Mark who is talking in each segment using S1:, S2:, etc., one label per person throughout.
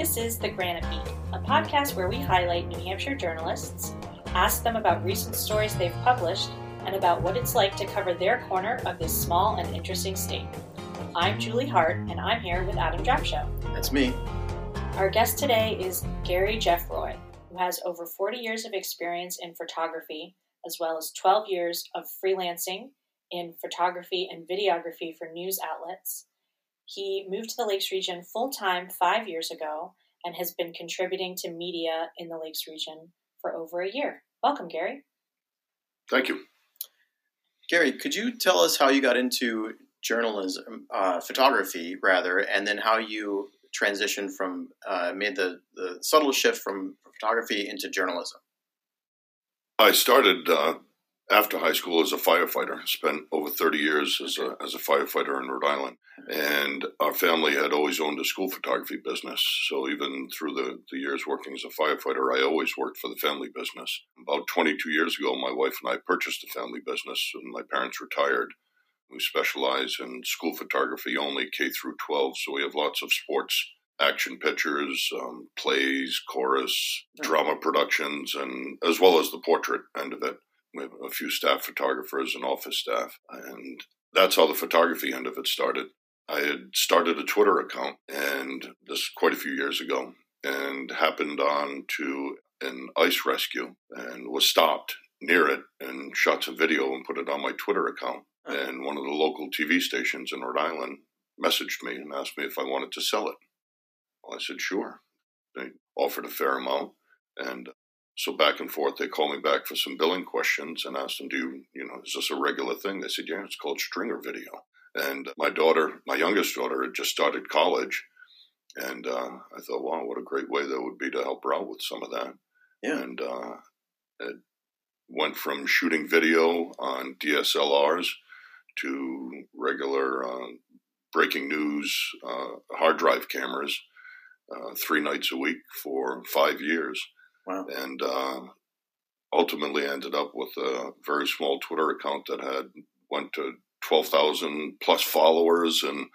S1: This is The Granite Beat, a podcast where we highlight New Hampshire journalists, ask them about recent stories they've published, and about what it's like to cover their corner of this small and interesting state. I'm Julie Hart, and I'm here with Adam Drapcho.
S2: That's me.
S1: Our guest today is Gary Geoffroy, who has over 40 years of experience in photography, as well as 12 years of freelancing in photography and videography for news outlets. He moved to the Lakes region full time five years ago and has been contributing to media in the Lakes region for over a year. Welcome, Gary.
S3: Thank you.
S2: Gary, could you tell us how you got into journalism, uh, photography rather, and then how you transitioned from, uh, made the, the subtle shift from photography into journalism?
S3: I started uh, after high school as a firefighter. Spent over 30 years as a, as a firefighter in Rhode Island. And our family had always owned a school photography business. So even through the, the years working as a firefighter, I always worked for the family business. About 22 years ago, my wife and I purchased the family business, and my parents retired. We specialize in school photography only, K through 12. So we have lots of sports action pictures, um, plays, chorus, drama productions, and as well as the portrait end of it. We have a few staff photographers and office staff, and that's how the photography end of it started. I had started a Twitter account, and this quite a few years ago, and happened on to an ice rescue and was stopped near it and shot some video and put it on my Twitter account. And one of the local TV stations in Rhode Island messaged me and asked me if I wanted to sell it. Well, I said, sure. They offered a fair amount. And so back and forth, they called me back for some billing questions and asked them, do you, you know, is this a regular thing? They said, yeah, it's called stringer video. And my daughter, my youngest daughter, had just started college. And uh, I thought, wow, what a great way that would be to help her out with some of that.
S2: Yeah.
S3: And uh, it went from shooting video on DSLRs to regular uh, breaking news uh, hard drive cameras uh, three nights a week for five years.
S2: Wow.
S3: And uh, ultimately ended up with a very small Twitter account that had went to 12,000 plus followers and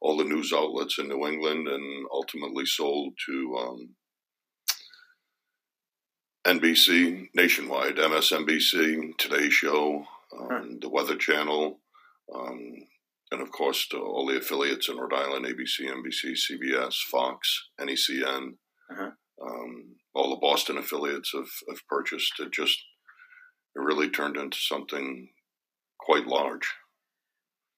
S3: all the news outlets in New England and ultimately sold to um, NBC nationwide, MSNBC, Today Show, um, the Weather Channel, um, and of course to all the affiliates in Rhode Island: ABC, NBC, CBS, Fox, NECN. Boston affiliates have, have purchased. It just it really turned into something quite large.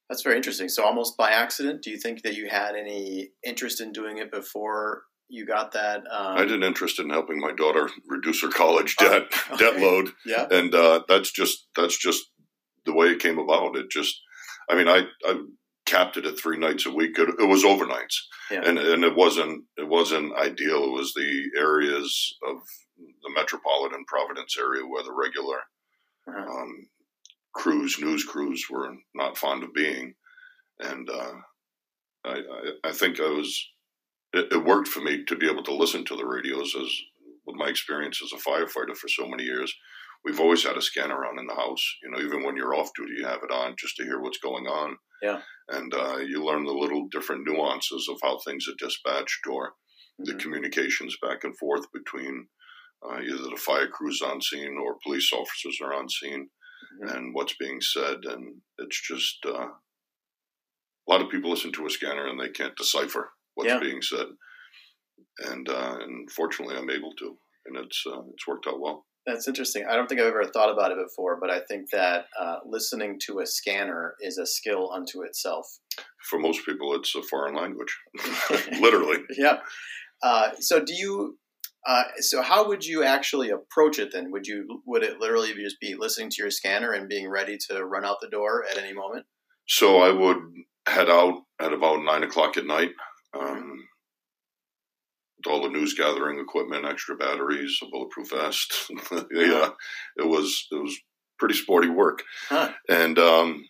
S2: That's very interesting. So, almost by accident, do you think that you had any interest in doing it before you got that? Um,
S3: I had an interest in helping my daughter reduce her college debt
S2: Oh,
S3: debt load,
S2: Yeah.
S3: and uh, that's just that's just the way it came about. It just, I mean, I I capped it at three nights a week. It, it was overnights,
S2: Yeah.
S3: and and it wasn't it wasn't ideal. It was the areas of the metropolitan Providence area where the regular
S2: Uh-huh.
S3: um, crews, news crews, were not fond of being, and uh, I, I I think I was it, it worked for me to be able to listen to the radios as with my experience as a firefighter for so many years. We've always had a scanner on in the house. You know, even when you're off duty, you have it on just to hear what's going on.
S2: Yeah.
S3: And uh, you learn the little different nuances of how things are dispatched or the
S2: Mhm.
S3: communications back and forth between uh, either the fire crews on scene or police officers are on scene
S2: Mhm.
S3: and what's being said. And it's just uh, a lot of people listen to a scanner and they can't decipher what's
S2: Yeah.
S3: being said. And uh, and fortunately, I'm able to, and it's uh, it's worked out well.
S2: That's interesting. I don't think I've ever thought about it before, but I think that uh, listening to a scanner is a skill unto itself.
S3: For most people, it's a foreign language, literally.
S2: yeah. Uh, so, do you? Uh, so, how would you actually approach it then? Would you? Would it literally just be listening to your scanner and being ready to run out the door at any moment?
S3: So I would head out at about nine o'clock at night. Um, all the news gathering equipment, extra batteries, a bulletproof vest. yeah, it was it was pretty sporty work.
S2: Huh.
S3: And um,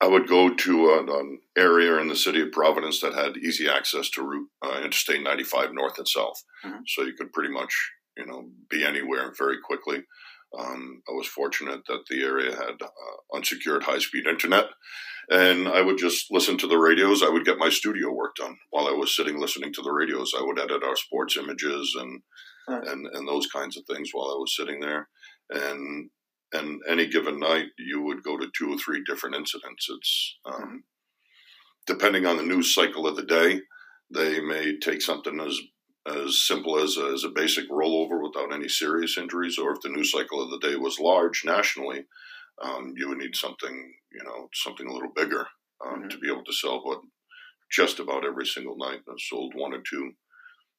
S3: I would go to an, an area in the city of Providence that had easy access to route uh, Interstate 95 north and south,
S2: Mhm.
S3: so you could pretty much you know be anywhere very quickly. Um, I was fortunate that the area had uh, unsecured high speed internet, and I would just listen to the radios. I would get my studio work done while I was sitting listening to the radios. I would edit our sports images and
S2: Huh.
S3: and and those kinds of things while I was sitting there. And and any given night, you would go to two or three different incidents. It's um, depending on the news cycle of the day. They may take something as as simple as a, as a basic rollover without any serious injuries, or if the news cycle of the day was large nationally, um, you would need something, you know, something a little bigger um,
S2: Mhm.
S3: to be able to sell. But just about every single night, I sold one or two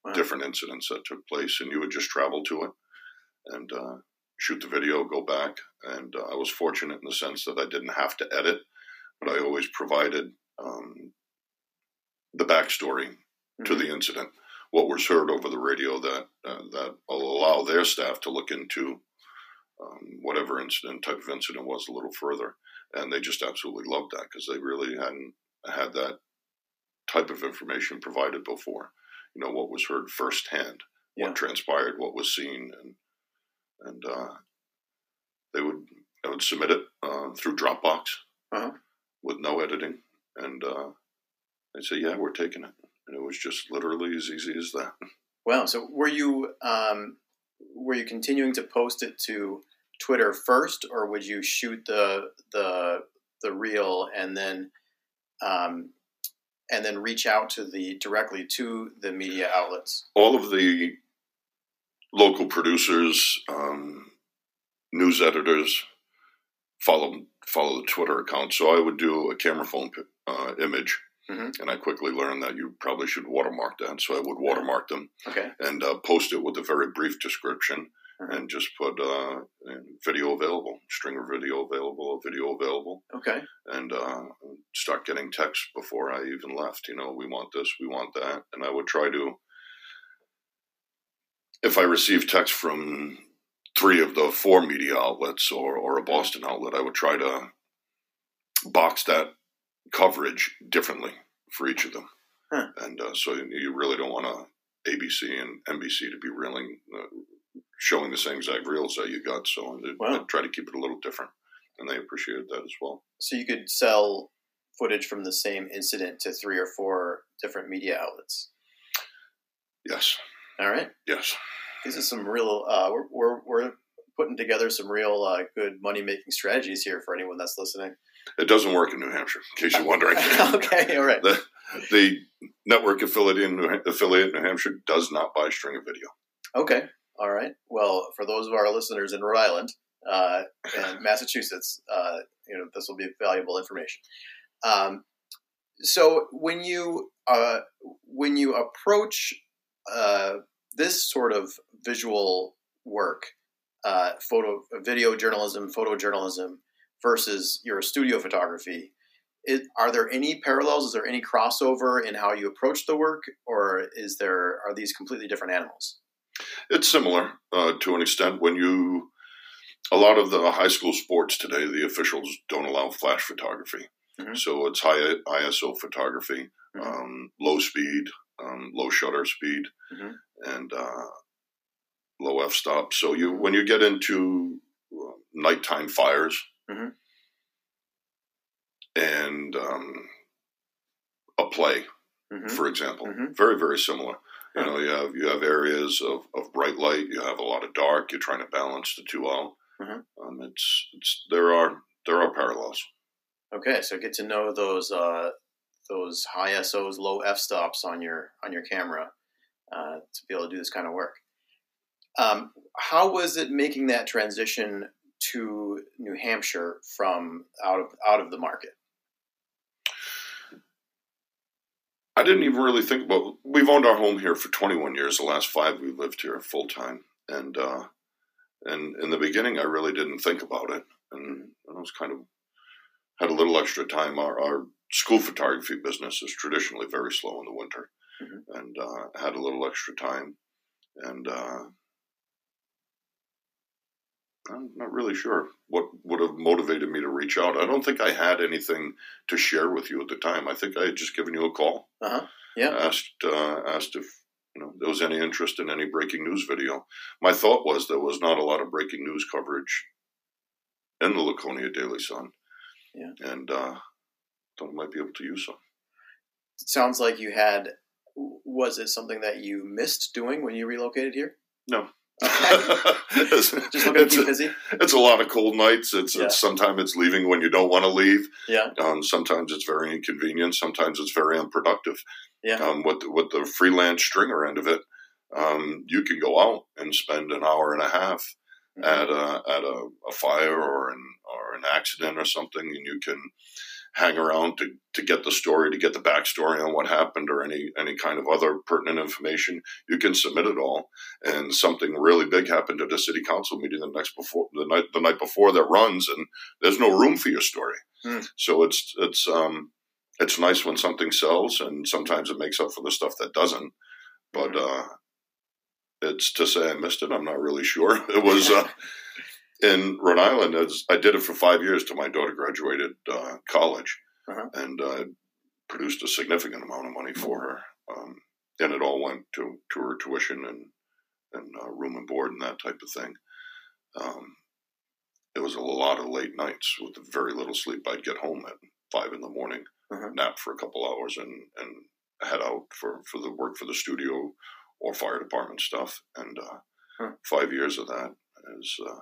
S2: Wow.
S3: different incidents that took place, and you would just travel to it and uh, shoot the video, go back. And uh, I was fortunate in the sense that I didn't have to edit, but I always provided um, the backstory to
S2: Mhm.
S3: the incident, what was heard over the radio that uh, that will allow their staff to look into um, whatever incident type of incident was a little further, and they just absolutely loved that because they really hadn't had that type of information provided before. You know what was heard firsthand,
S2: Yeah.
S3: what transpired, what was seen, and and uh, they would I would submit it uh, through Dropbox
S2: Uh-huh.
S3: with no editing, and uh, they'd say, "Yeah, we're taking it." and it was just literally as easy as that.
S2: Wow. So were you um, were you continuing to post it to Twitter first, or would you shoot the the the reel and then um, and then reach out to the directly to the media outlets?
S3: All of the local producers, um, news editors follow follow the Twitter account. So I would do a camera phone uh, image.
S2: Mhm.
S3: And I quickly learned that you probably should watermark that. So I would watermark them
S2: Okay.
S3: and uh, post it with a very brief description
S2: Mhm.
S3: and just put uh, video available, stringer video available, video available.
S2: Okay.
S3: and uh, start getting texts before I even left. You know, we want this, we want that, and I would try to. If I received text from three of the four media outlets or, or a Boston outlet, I would try to box that coverage differently for each of them.
S2: Huh.
S3: And uh, so you really don't want to ABC and NBC to be reeling, uh, showing the same exact reels that you got. So I
S2: Wow.
S3: try to keep it a little different, and they appreciated that as well.
S2: So you could sell footage from the same incident to three or four different media outlets.
S3: Yes,
S2: All right.
S3: yes.
S2: These are some real. Uh, we're, we're we're putting together some real uh, good money making strategies here for anyone that's listening.
S3: It doesn't work in New Hampshire, in case you're wondering.
S2: okay. All right.
S3: the, the network affiliate in New, affiliate New Hampshire does not buy stringer video.
S2: Okay. All right. Well, for those of our listeners in Rhode Island uh, and Massachusetts, uh, you know, this will be valuable information. Um, so when you uh, when you approach uh, this sort of visual work, uh, photo, video journalism, photojournalism versus your studio photography, it, are there any parallels? Is there any crossover in how you approach the work, or is there are these completely different animals?
S3: It's similar uh, to an extent. When you, a lot of the high school sports today, the officials don't allow flash photography.
S2: Mhm.
S3: So it's high ISO photography,
S2: Mhm.
S3: um, low speed, um, low shutter speed,
S2: Mhm.
S3: and uh, low f stop. So you when you get into uh, nighttime fires
S2: Mhm.
S3: and um, a play,
S2: Mhm.
S3: for example,
S2: Mhm.
S3: very very similar. You know, you have you have areas of, of bright light, you have a lot of dark. You're trying to balance the two out.
S2: Mhm.
S3: Um, it's it's there are there are parallels.
S2: Okay, so get to know those uh, those high ISOs, low f stops on your on your camera uh, to be able to do this kind of work. Um, how was it making that transition to New Hampshire from out of out of the market?
S3: I didn't even really think about. We've owned our home here for 21 years. The last five we lived here full time, and uh, and in the beginning, I really didn't think about it, and I was kind of had a little extra time. Our, our school photography business is traditionally very slow in the winter,
S2: Mhm.
S3: and uh, had a little extra time, and uh, I'm not really sure what would have motivated me to reach out. I don't think I had anything to share with you at the time. I think I had just given you a call
S2: Uh huh. Yeah.
S3: asked uh, asked if you know, there was any interest in any breaking news video. My thought was there was not a lot of breaking news coverage in the Laconia Daily Sun.
S2: Yeah.
S3: And uh, thought I might be able to use some.
S2: It sounds like you had. Was it something that you missed doing when you relocated here?
S3: No.
S2: it's, Just looking to keep busy.
S3: It's a lot of cold nights. It's,
S2: Yeah.
S3: it's sometimes it's leaving when you don't want to leave.
S2: Yeah.
S3: Um, sometimes it's very inconvenient. Sometimes it's very unproductive.
S2: Yeah.
S3: Um, with with the freelance stringer end of it, um, you can go out and spend an hour and a half
S2: Mhm.
S3: at a at a, a fire or an or an accident or something, and you can hang around to, to get the story, to get the backstory on what happened, or any any kind of other pertinent information. You can submit it all, and something really big happened at a city council meeting the next before the night the night before that runs, and there's no room for your story.
S2: Hmm.
S3: So it's it's um it's nice when something sells, and sometimes it makes up for the stuff that doesn't. But uh, it's to say I missed it. I'm not really sure. It was uh, in Rhode Island. As I did it for five years till my daughter graduated uh, college,
S2: Uh-huh.
S3: and uh, produced a significant amount of money for her. Um, and it all went to, to her tuition and and uh, room and board and that type of thing. Um, it was a lot of late nights with very little sleep. I'd get home at five in the morning,
S2: Uh-huh.
S3: nap for a couple hours, and and head out for, for the work for the studio or fire department stuff. And uh,
S2: Huh.
S3: five years of that is uh,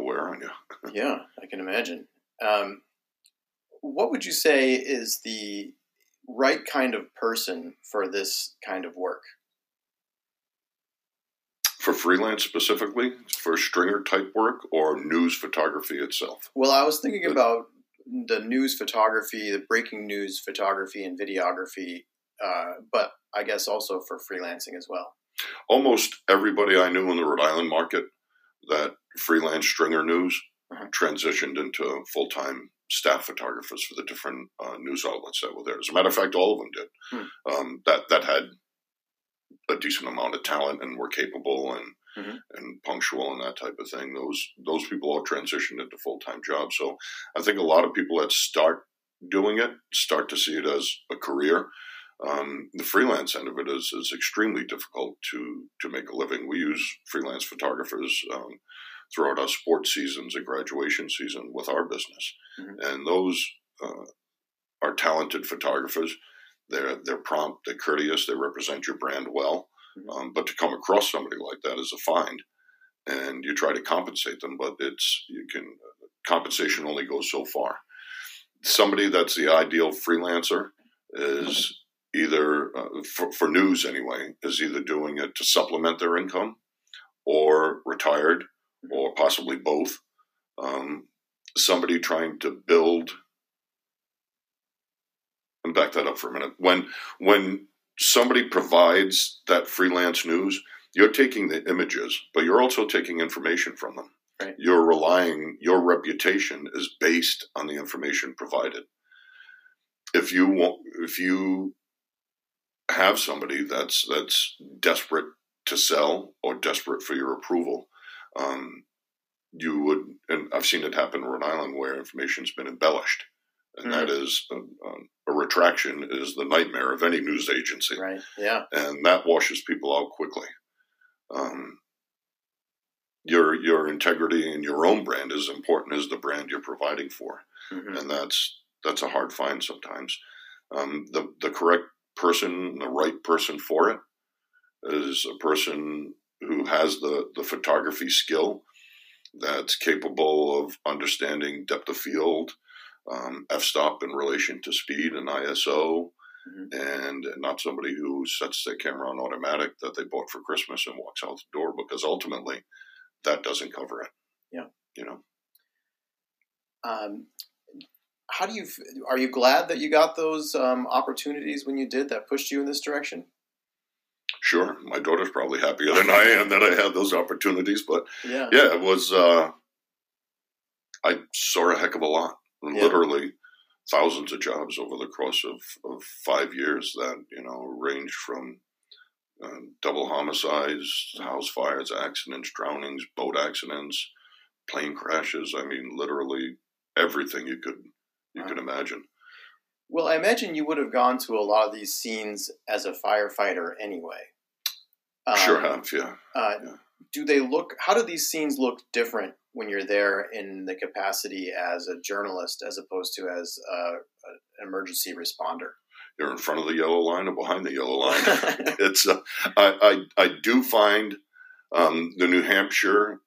S3: it'll wear on you.
S2: yeah, I can imagine. Um, what would you say is the right kind of person for this kind of work?
S3: For freelance specifically, for stringer type work or news photography itself.
S2: Well, I was thinking about the news photography, the breaking news photography, and videography, uh, but I guess also for freelancing as well.
S3: Almost everybody I knew in the Rhode Island market that freelance stringer news
S2: Uh-huh.
S3: transitioned into full time staff photographers for the different uh, news outlets that were there. As a matter of fact, all of them did.
S2: Hmm.
S3: Um, that that had a decent amount of talent and were capable and
S2: Mhm.
S3: and punctual and that type of thing. Those those people all transitioned into full time jobs. So I think a lot of people that start doing it start to see it as a career. Um, the freelance end of it is, is extremely difficult to to make a living. We use freelance photographers um, throughout our sports seasons and graduation season with our business,
S2: Mhm.
S3: and those uh, are talented photographers. They're they're prompt, they're courteous, they represent your brand well.
S2: Mhm.
S3: Um, but to come across somebody like that is a find, and you try to compensate them, but it's you can compensation only goes so far. Somebody that's the ideal freelancer is either uh, for, for news anyway is either doing it to supplement their income or retired or possibly both. Um, somebody trying to build and back that up for a minute. When when somebody provides that freelance news you're taking the images but you're also taking information from them.
S2: Right.
S3: you're relying your reputation is based on the information provided. If you want if you have somebody that's that's desperate to sell or desperate for your approval um, you would and i've seen it happen in rhode island where information's been embellished and that is a, a, a retraction is the nightmare of any news agency
S2: Right? Yeah.
S3: and that washes people out quickly. Um, your your integrity and your own brand is important as the brand you're providing for,
S2: hmm
S3: and that's that's a hard find sometimes. Um, the the correct person, the right person for it, is a person who has the the photography skill, that's capable of understanding depth of field, um, f-stop in relation to speed and ISO,
S2: Mhm.
S3: and not somebody who sets their camera on automatic that they bought for Christmas and walks out the door because ultimately that doesn't cover it.
S2: Yeah.
S3: You know,
S2: Um, how do you? Are you glad that you got those um, opportunities when you did that pushed you in this direction?
S3: Sure, my daughter's probably happier than I am that I had those opportunities, but
S2: Yeah.
S3: yeah, it was, uh, I saw a heck of a lot,
S2: Yeah.
S3: literally thousands of jobs over the course of, of five years that, you know, ranged from uh, double homicides, house fires, accidents, drownings, boat accidents, plane crashes. I mean, literally everything you could, you
S2: Wow.
S3: could imagine.
S2: Well, I imagine you would have gone to a lot of these scenes as a firefighter anyway. Um,
S3: sure have, yeah.
S2: Uh,
S3: Yeah.
S2: Do they look? How do these scenes look different when you're there in the capacity as a journalist as opposed to as uh, an emergency responder?
S3: You're in front of the yellow line or behind the yellow line. it's uh, I, I I do find um, the New Hampshire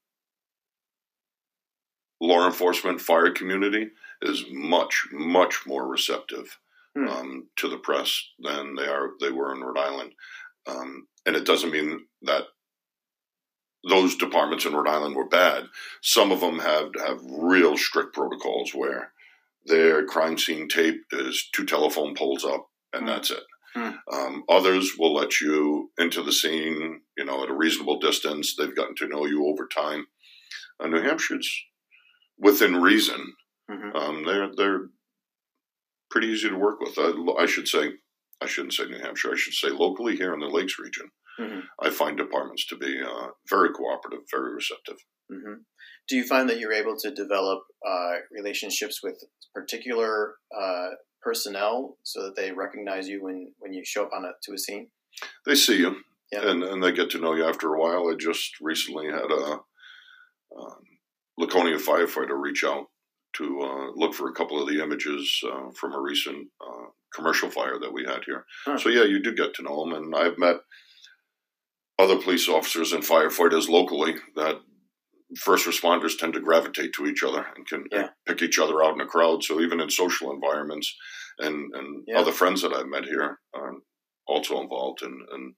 S3: law enforcement fire community is much much more receptive
S2: Hmm.
S3: um, to the press than they are they were in Rhode Island, um, and it doesn't mean that those departments in Rhode Island were bad. Some of them have have real strict protocols where their crime scene tape is two telephone poles up and
S2: Hmm.
S3: that's it.
S2: Hmm.
S3: Um, others will let you into the scene, you know, at a reasonable distance. They've gotten to know you over time. Uh, New Hampshire's within reason.
S2: Mhm.
S3: Um, they're they're pretty easy to work with. I, I should say, I shouldn't say New Hampshire. I should say locally here in the Lakes region.
S2: Mhm.
S3: I find departments to be uh, very cooperative, very receptive.
S2: hmm Do you find that you're able to develop uh, relationships with particular uh, personnel so that they recognize you when, when you show up on a, to a scene?
S3: They see you,
S2: Yeah.
S3: and and they get to know you after a while. I just recently had a um, Laconia firefighter reach out to uh, look for a couple of the images uh, from a recent uh, commercial fire that we had here.
S2: Huh.
S3: So yeah, you do get to know them, and I've met other police officers and firefighters locally that first responders tend to gravitate to each other and can
S2: Yeah.
S3: pick each other out in a crowd. So even in social environments, and and
S2: Yeah.
S3: other friends that I've met here are also involved in, in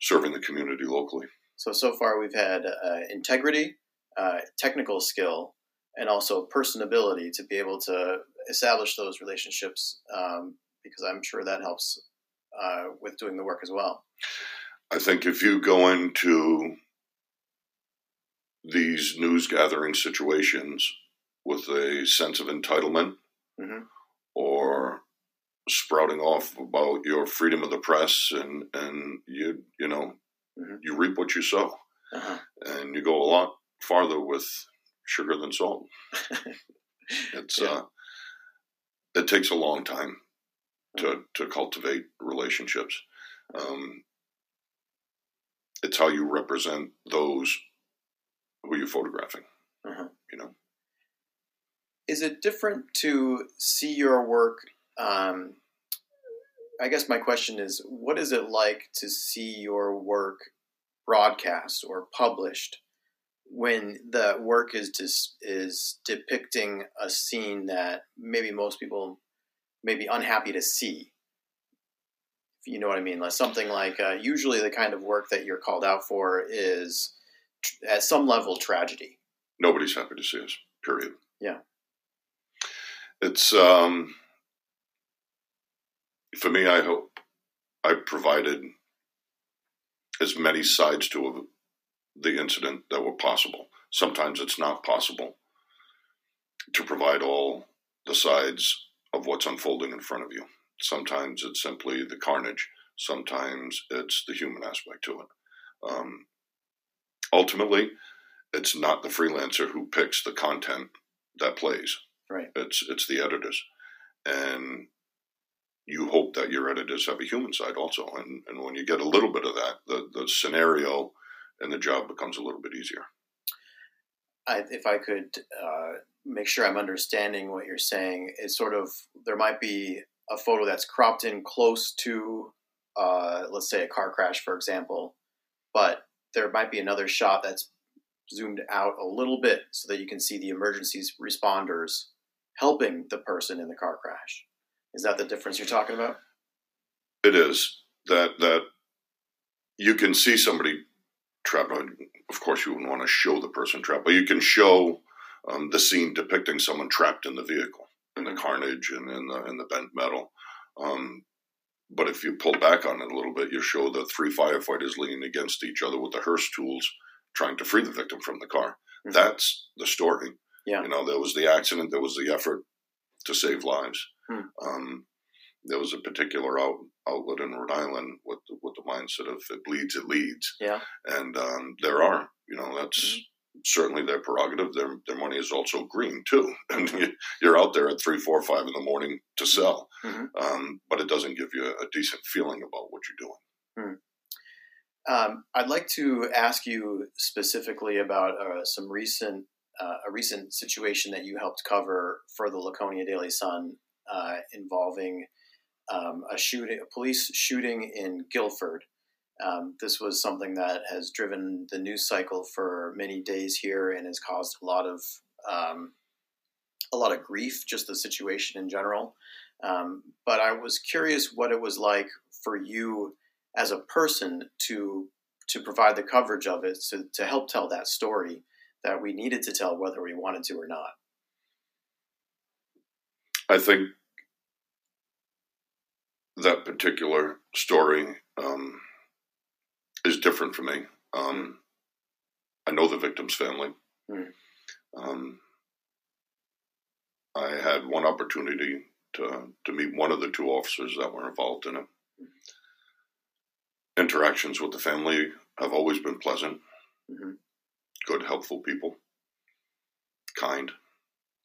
S3: serving the community locally.
S2: So, so far we've had uh, integrity, uh, technical skill, and also personability to be able to establish those relationships um, because I'm sure that helps uh, with doing the work as well.
S3: I think if you go into these news gathering situations with a sense of entitlement
S2: Mhm.
S3: or sprouting off about your freedom of the press and, and you you know
S2: Mhm.
S3: you reap what you sow
S2: Uh-huh.
S3: and you go a lot farther with sugar than salt. It's
S2: Yeah.
S3: uh, it takes a long time to to cultivate relationships. Um, it's how you represent those who you're photographing.
S2: Uh-huh.
S3: You know,
S2: Is it different to see your work? Um, I guess my question is, what is it like to see your work broadcast or published when the work is dis- is depicting a scene that maybe most people may be unhappy to see? If you know what I mean, like something like uh, usually the kind of work that you're called out for is tr- at some level tragedy.
S3: nobody's happy to see us. Period.
S2: Yeah.
S3: It's um, for me. I hope I provided as many sides to the incident that were possible. Sometimes it's not possible to provide all the sides of what's unfolding in front of you. Sometimes it's simply the carnage. Sometimes it's the human aspect to it. Um, ultimately, it's not the freelancer who picks the content that plays.
S2: Right.
S3: It's it's the editors, and you hope that your editors have a human side also. And and when you get a little bit of that, the the scenario and the job becomes a little bit easier.
S2: I, if I could uh, make sure I'm understanding what you're saying, is sort of there might be a photo that's cropped in close to, uh, let's say, a car crash, for example, but there might be another shot that's zoomed out a little bit so that you can see the emergency responders helping the person in the car crash. Is that the difference you're talking about?
S3: It is that that you can see somebody trapped. Of course, you wouldn't want to show the person trapped, but you can show um, the scene depicting someone trapped in the vehicle, in the carnage and in the in the bent metal. Um, but if you pull back on it a little bit, you show the three firefighters leaning against each other with the Hurst tools, trying to free the victim from the car.
S2: Mhm.
S3: That's the story.
S2: Yeah.
S3: You know, there was the accident, there was the effort to save lives.
S2: Hmm.
S3: Um, there was a particular out, outlet in Rhode Island with the, with the mindset of it bleeds, it leads,
S2: Yeah.
S3: and um, there are, you know, that's certainly their prerogative. Their their money is also green too, and you're out there at three, four, five in the morning to sell. Mm-hmm. Um, but it doesn't give you a decent feeling about what you're doing.
S2: Mm. Um, I'd like to ask you specifically about uh, some recent uh, a recent situation that you helped cover for the Laconia Daily Sun uh, involving um, a shooting, a police shooting in Guilford. Um, this was something that has driven the news cycle for many days here and has caused a lot of um, a lot of grief, just the situation in general. Um, but I was curious what it was like for you as a person to to provide the coverage of it to, to help tell that story that we needed to tell whether we wanted to or not.
S3: I think that particular story um, is different for me. Um, I know the victim's family. Mm. Um, I had one opportunity to to meet one of the two officers that were involved in it. Interactions with the family have always been pleasant, mm-hmm. good, helpful people, kind.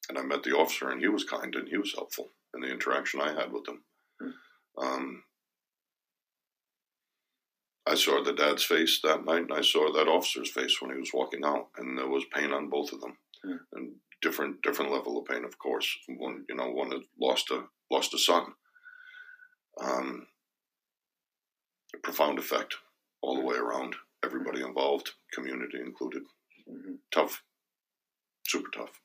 S3: And I met the officer, and he was kind and he was helpful in the interaction I had with him. Um, I saw the dad's face that night, and I saw that officer's face when he was walking out, and there was pain on both of them, mm. and different different level of pain, of course. One, you know, one had lost a lost a son. Um, a profound effect all the way around, everybody involved, community included. Mm-hmm. Tough, super tough.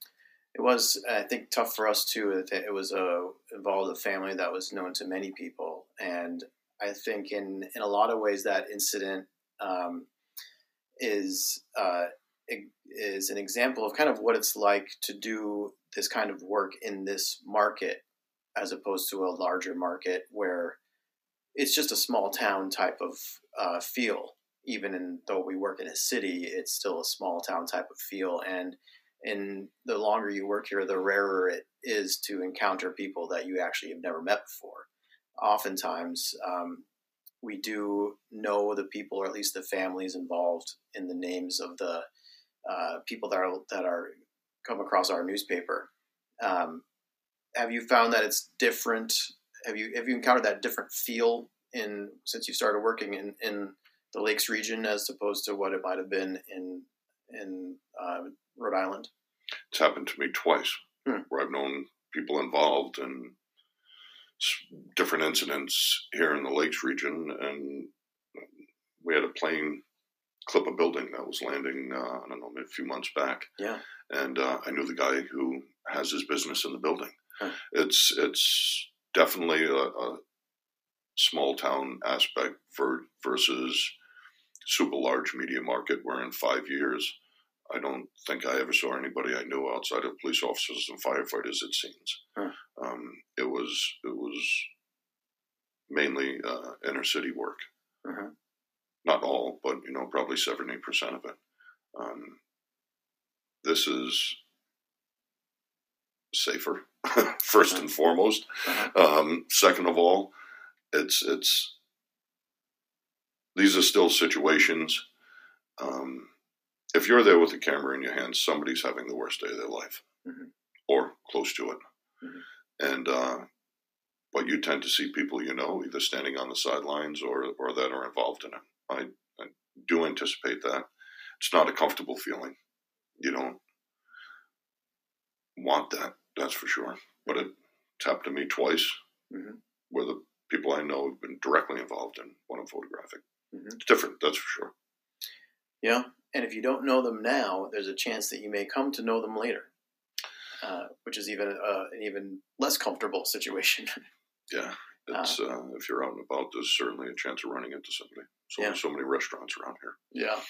S2: It was, I think, tough for us too. It was a involved a family that was known to many people, and I think in in a lot of ways that incident um, is uh, is an example of kind of what it's like to do this kind of work in this market as opposed to a larger market where it's just a small town type of uh, feel. Even in, though we work in a city, it's still a small town type of feel. And and the longer you work here, the rarer it is to encounter people that you actually have never met before oftentimes um, we do know the people, or at least the families involved in the names of the uh, people that are that are come across our newspaper. Um, have you found that it's different? Have you have you encountered that different feel in since you started working in, in the Lakes region as opposed to what it might have been in in uh, Rhode Island?
S3: It's happened to me twice, hmm. where I've known people involved in different incidents here in the Lakes region, and we had a plane clip a building that was landing. Uh, I don't know, maybe a few months back.
S2: Yeah,
S3: and uh, I knew the guy who has his business in the building. Huh. It's it's definitely a, a, small town aspect for versus super large media market. Where in five years I don't think I ever saw anybody I knew outside of police officers and firefighters. It seems huh. um, it was it was mainly uh, inner city work. Uh-huh. Not all, but you know, probably seventy percent of it. Um, this is safer, first and foremost. Uh-huh. Um, second of all, it's it's these are still situations. Um, if you're there with a camera in your hands, somebody's having the worst day of their life, mm-hmm. or close to it. Mm-hmm. And uh, but you tend to see people you know either standing on the sidelines or or that are involved in it. I, I do anticipate that. It's not a comfortable feeling. You don't want that, that's for sure. But it's happened to me twice, mm-hmm. where the people I know have been directly involved in what I'm photographing. Mm-hmm. It's different, that's for sure.
S2: Yeah, and if you don't know them now, there's a chance that you may come to know them later, uh, which is even uh, an even less comfortable situation.
S3: yeah, it's uh, uh, if you're out and about, there's certainly a chance of running into somebody. So yeah. so many restaurants around here.
S2: Yeah.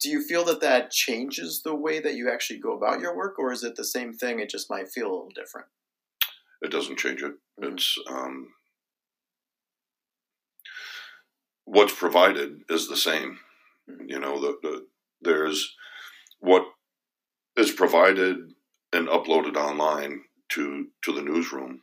S2: Do you feel that that changes the way that you actually go about your work, or is it the same thing? It just might feel a little different.
S3: It doesn't change it. Mm-hmm. It's um, what's provided is the same. You know, the, the, there's what is provided and uploaded online to to the newsroom.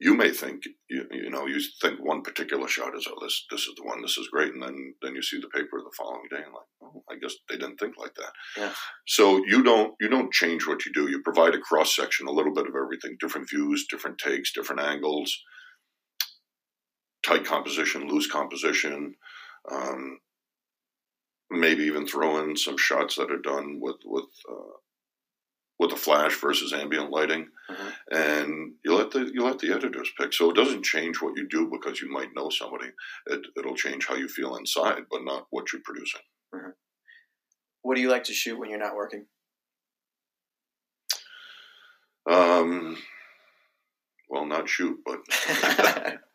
S3: You may think you, you know you think one particular shot is oh this this is the one this is great and then then you see the paper the following day and like oh I guess they didn't think like that.
S2: Yeah.
S3: so you don't you don't change what you do. You provide a cross section a little bit of everything different views different takes different angles tight composition loose composition um, maybe even throw in some shots that are done with with uh, with a flash versus ambient lighting,
S2: Mhm.
S3: and you let the you let the editors pick. So it doesn't change what you do because you might know somebody. It it'll change how you feel inside, but not what you're producing.
S2: What do you like to shoot when you're not working?
S3: Um, well, not shoot, but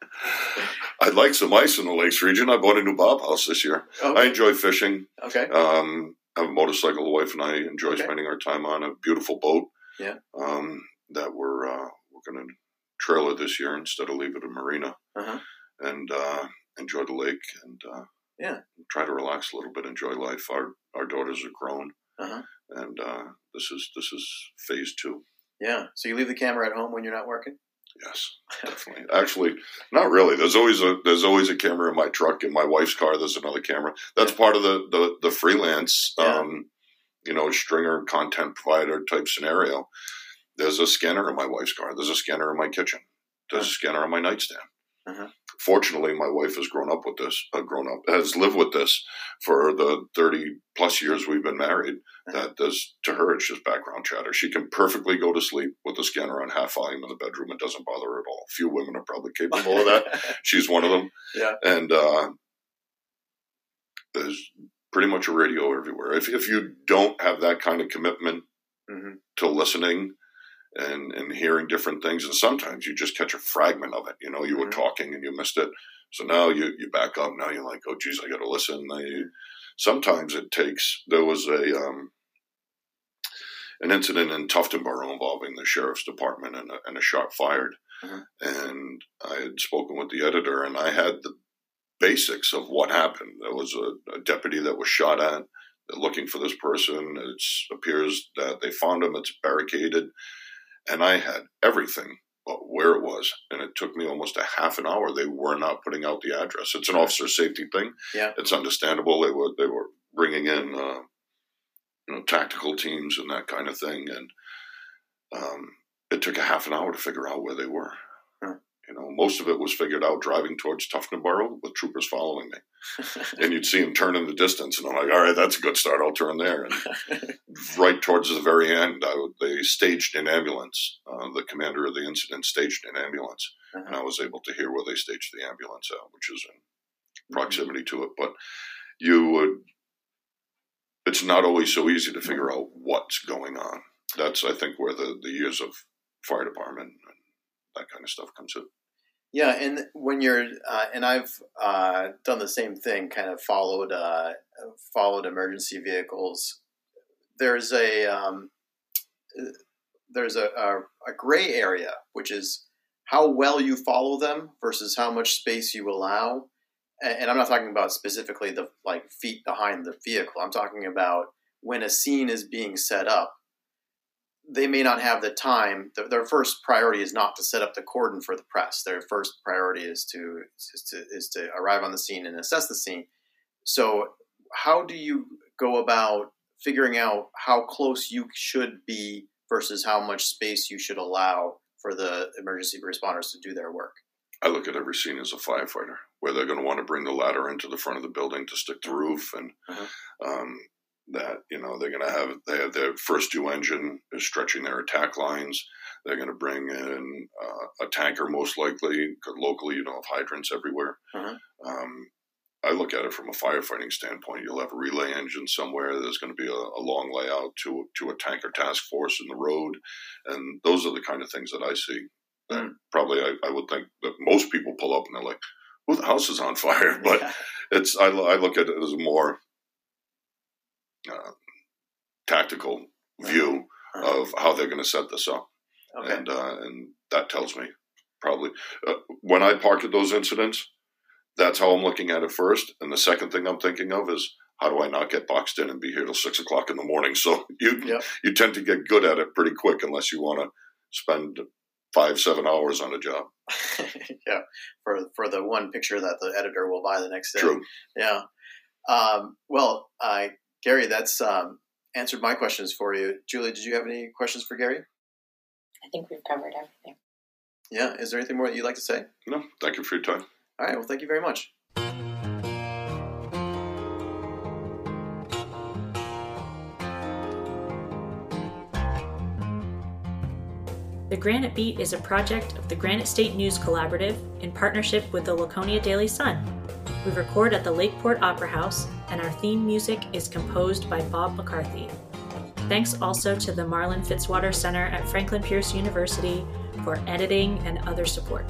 S3: I'd like some ice in the Lakes region. I bought a new bob house this year. I enjoy fishing.
S2: okay.
S3: Um, I have a motorcycle. The wife and I enjoy
S2: Okay.
S3: spending our time on a beautiful boat.
S2: Yeah.
S3: Um, that we're uh, we're going to trailer this year instead of leave it at a marina
S2: Uh-huh.
S3: and uh, enjoy the lake and uh,
S2: Yeah.
S3: try to relax a little bit, enjoy life. Our our daughters are grown,
S2: Uh-huh.
S3: and uh, this is this is phase two.
S2: Yeah. So you leave the camera at home when you're not working?
S3: Yes, definitely. Actually, not really. There's always a there's always a camera in my truck. In my wife's car, there's another camera. That's part of the the, the freelance,
S2: Yeah.
S3: um, you know, stringer content provider type scenario. There's a scanner in my wife's car. There's a scanner in my kitchen. There's a scanner on my nightstand.
S2: Uh-huh.
S3: Fortunately, my wife has grown up with this. Uh, grown up has lived with this for the thirty plus years we've been married.
S2: Uh-huh.
S3: That does to her, it's just background chatter. She can perfectly go to sleep with the scanner on half volume in the bedroom. It doesn't bother her at all. Few women are probably capable of that. She's one of them.
S2: Yeah.
S3: And uh, there's pretty much a radio everywhere. If if you don't have that kind of commitment
S2: hmm
S3: to listening and and hearing different things, and sometimes you just catch a fragment of it. You know, you were
S2: Mhm.
S3: talking and you missed it, so now you you back up. Now you're like, oh, geez, I got to listen. Sometimes it takes. There was a um, an incident in Tuftonboro involving the sheriff's department and a, and a shot fired,
S2: Mhm.
S3: and I had spoken with the editor, and I had the basics of what happened. There was a, a deputy that was shot at. They're looking for this person. It appears that they found him. It's barricaded. And I had everything but where it was. And it took me almost a half an hour. They were not putting out the address. It's an officer safety thing.
S2: Yeah.
S3: It's understandable. They were they were bringing in uh, you know tactical teams and that kind of thing. And um, it took a half an hour to figure out where they were. You know, most of it was figured out driving towards Tuftonboro with troopers following me and you'd see them turn in the distance, and I'm like, all right, that's a good start. I'll turn there. And right towards the very end, I, they staged an ambulance. Uh, the commander of the incident staged an ambulance, and
S2: Uh-huh.
S3: I was able to hear where they staged the ambulance out, which is in proximity to it. But you would, it's not always so easy to figure out what's going on. That's, I think, where the, the years of fire department and that kind of stuff comes in.
S2: Yeah, and when you're, uh, and I've uh, done the same thing, kind of followed uh, followed emergency vehicles. There's a um, there's a, a, a gray area, which is how well you follow them versus how much space you allow. And, and I'm not talking about specifically the like feet behind the vehicle. I'm talking about when a scene is being set up they may not have the time. Their, their first priority is not to set up the cordon for the press. Their first priority is to is to is to arrive on the scene and assess the scene. So, how do you go about figuring out how close you should be versus how much space you should allow for the emergency responders to do their work?
S3: I look at every scene as a firefighter, where they're going to want to bring the ladder into the front of the building to stick the roof, and
S2: Uh-huh.
S3: um, that you know they're going to have they have their first two engine is stretching their attack lines. They're going to bring in uh, a tanker, most likely. Locally, you don't have hydrants everywhere.
S2: Uh-huh.
S3: Um, I look at it from a firefighting standpoint. You'll have a relay engine somewhere. There's going to be a, a long layout to to a tanker task force in the road, and those are the kind of things that I see. That probably I, I would think that most people pull up and they're like, "Well, the house is on fire," but it's I, I look at it as a more uh, tactical view of how they're going to set this up,
S2: okay.
S3: and uh, and that tells me probably uh, when I parked at those incidents, that's how I'm looking at it first, and the second thing I'm thinking of is how do I not get boxed in and be here till six o'clock in the morning? So you you tend to get good at it pretty quick unless you want to spend five, seven hours on a job.
S2: yeah, for for the one picture that the editor will buy the next day.
S3: True.
S2: Yeah. Um, well, uh, Gary, that's um, answered my questions for you. Julie, did you have any questions for Gary?
S1: I think we've covered everything.
S2: Yeah. Is there anything more that you'd like to say?
S3: No, thank you for your time.
S2: All right. Well, thank you very much.
S1: The Granite Beat is a project of the Granite State News Collaborative in partnership with the Laconia Daily Sun. We record at the Lakeport Opera House, and our theme music is composed by Bob McCarthy. Thanks also to the Marlin Fitzwater Center at Franklin Pierce University for editing and other support.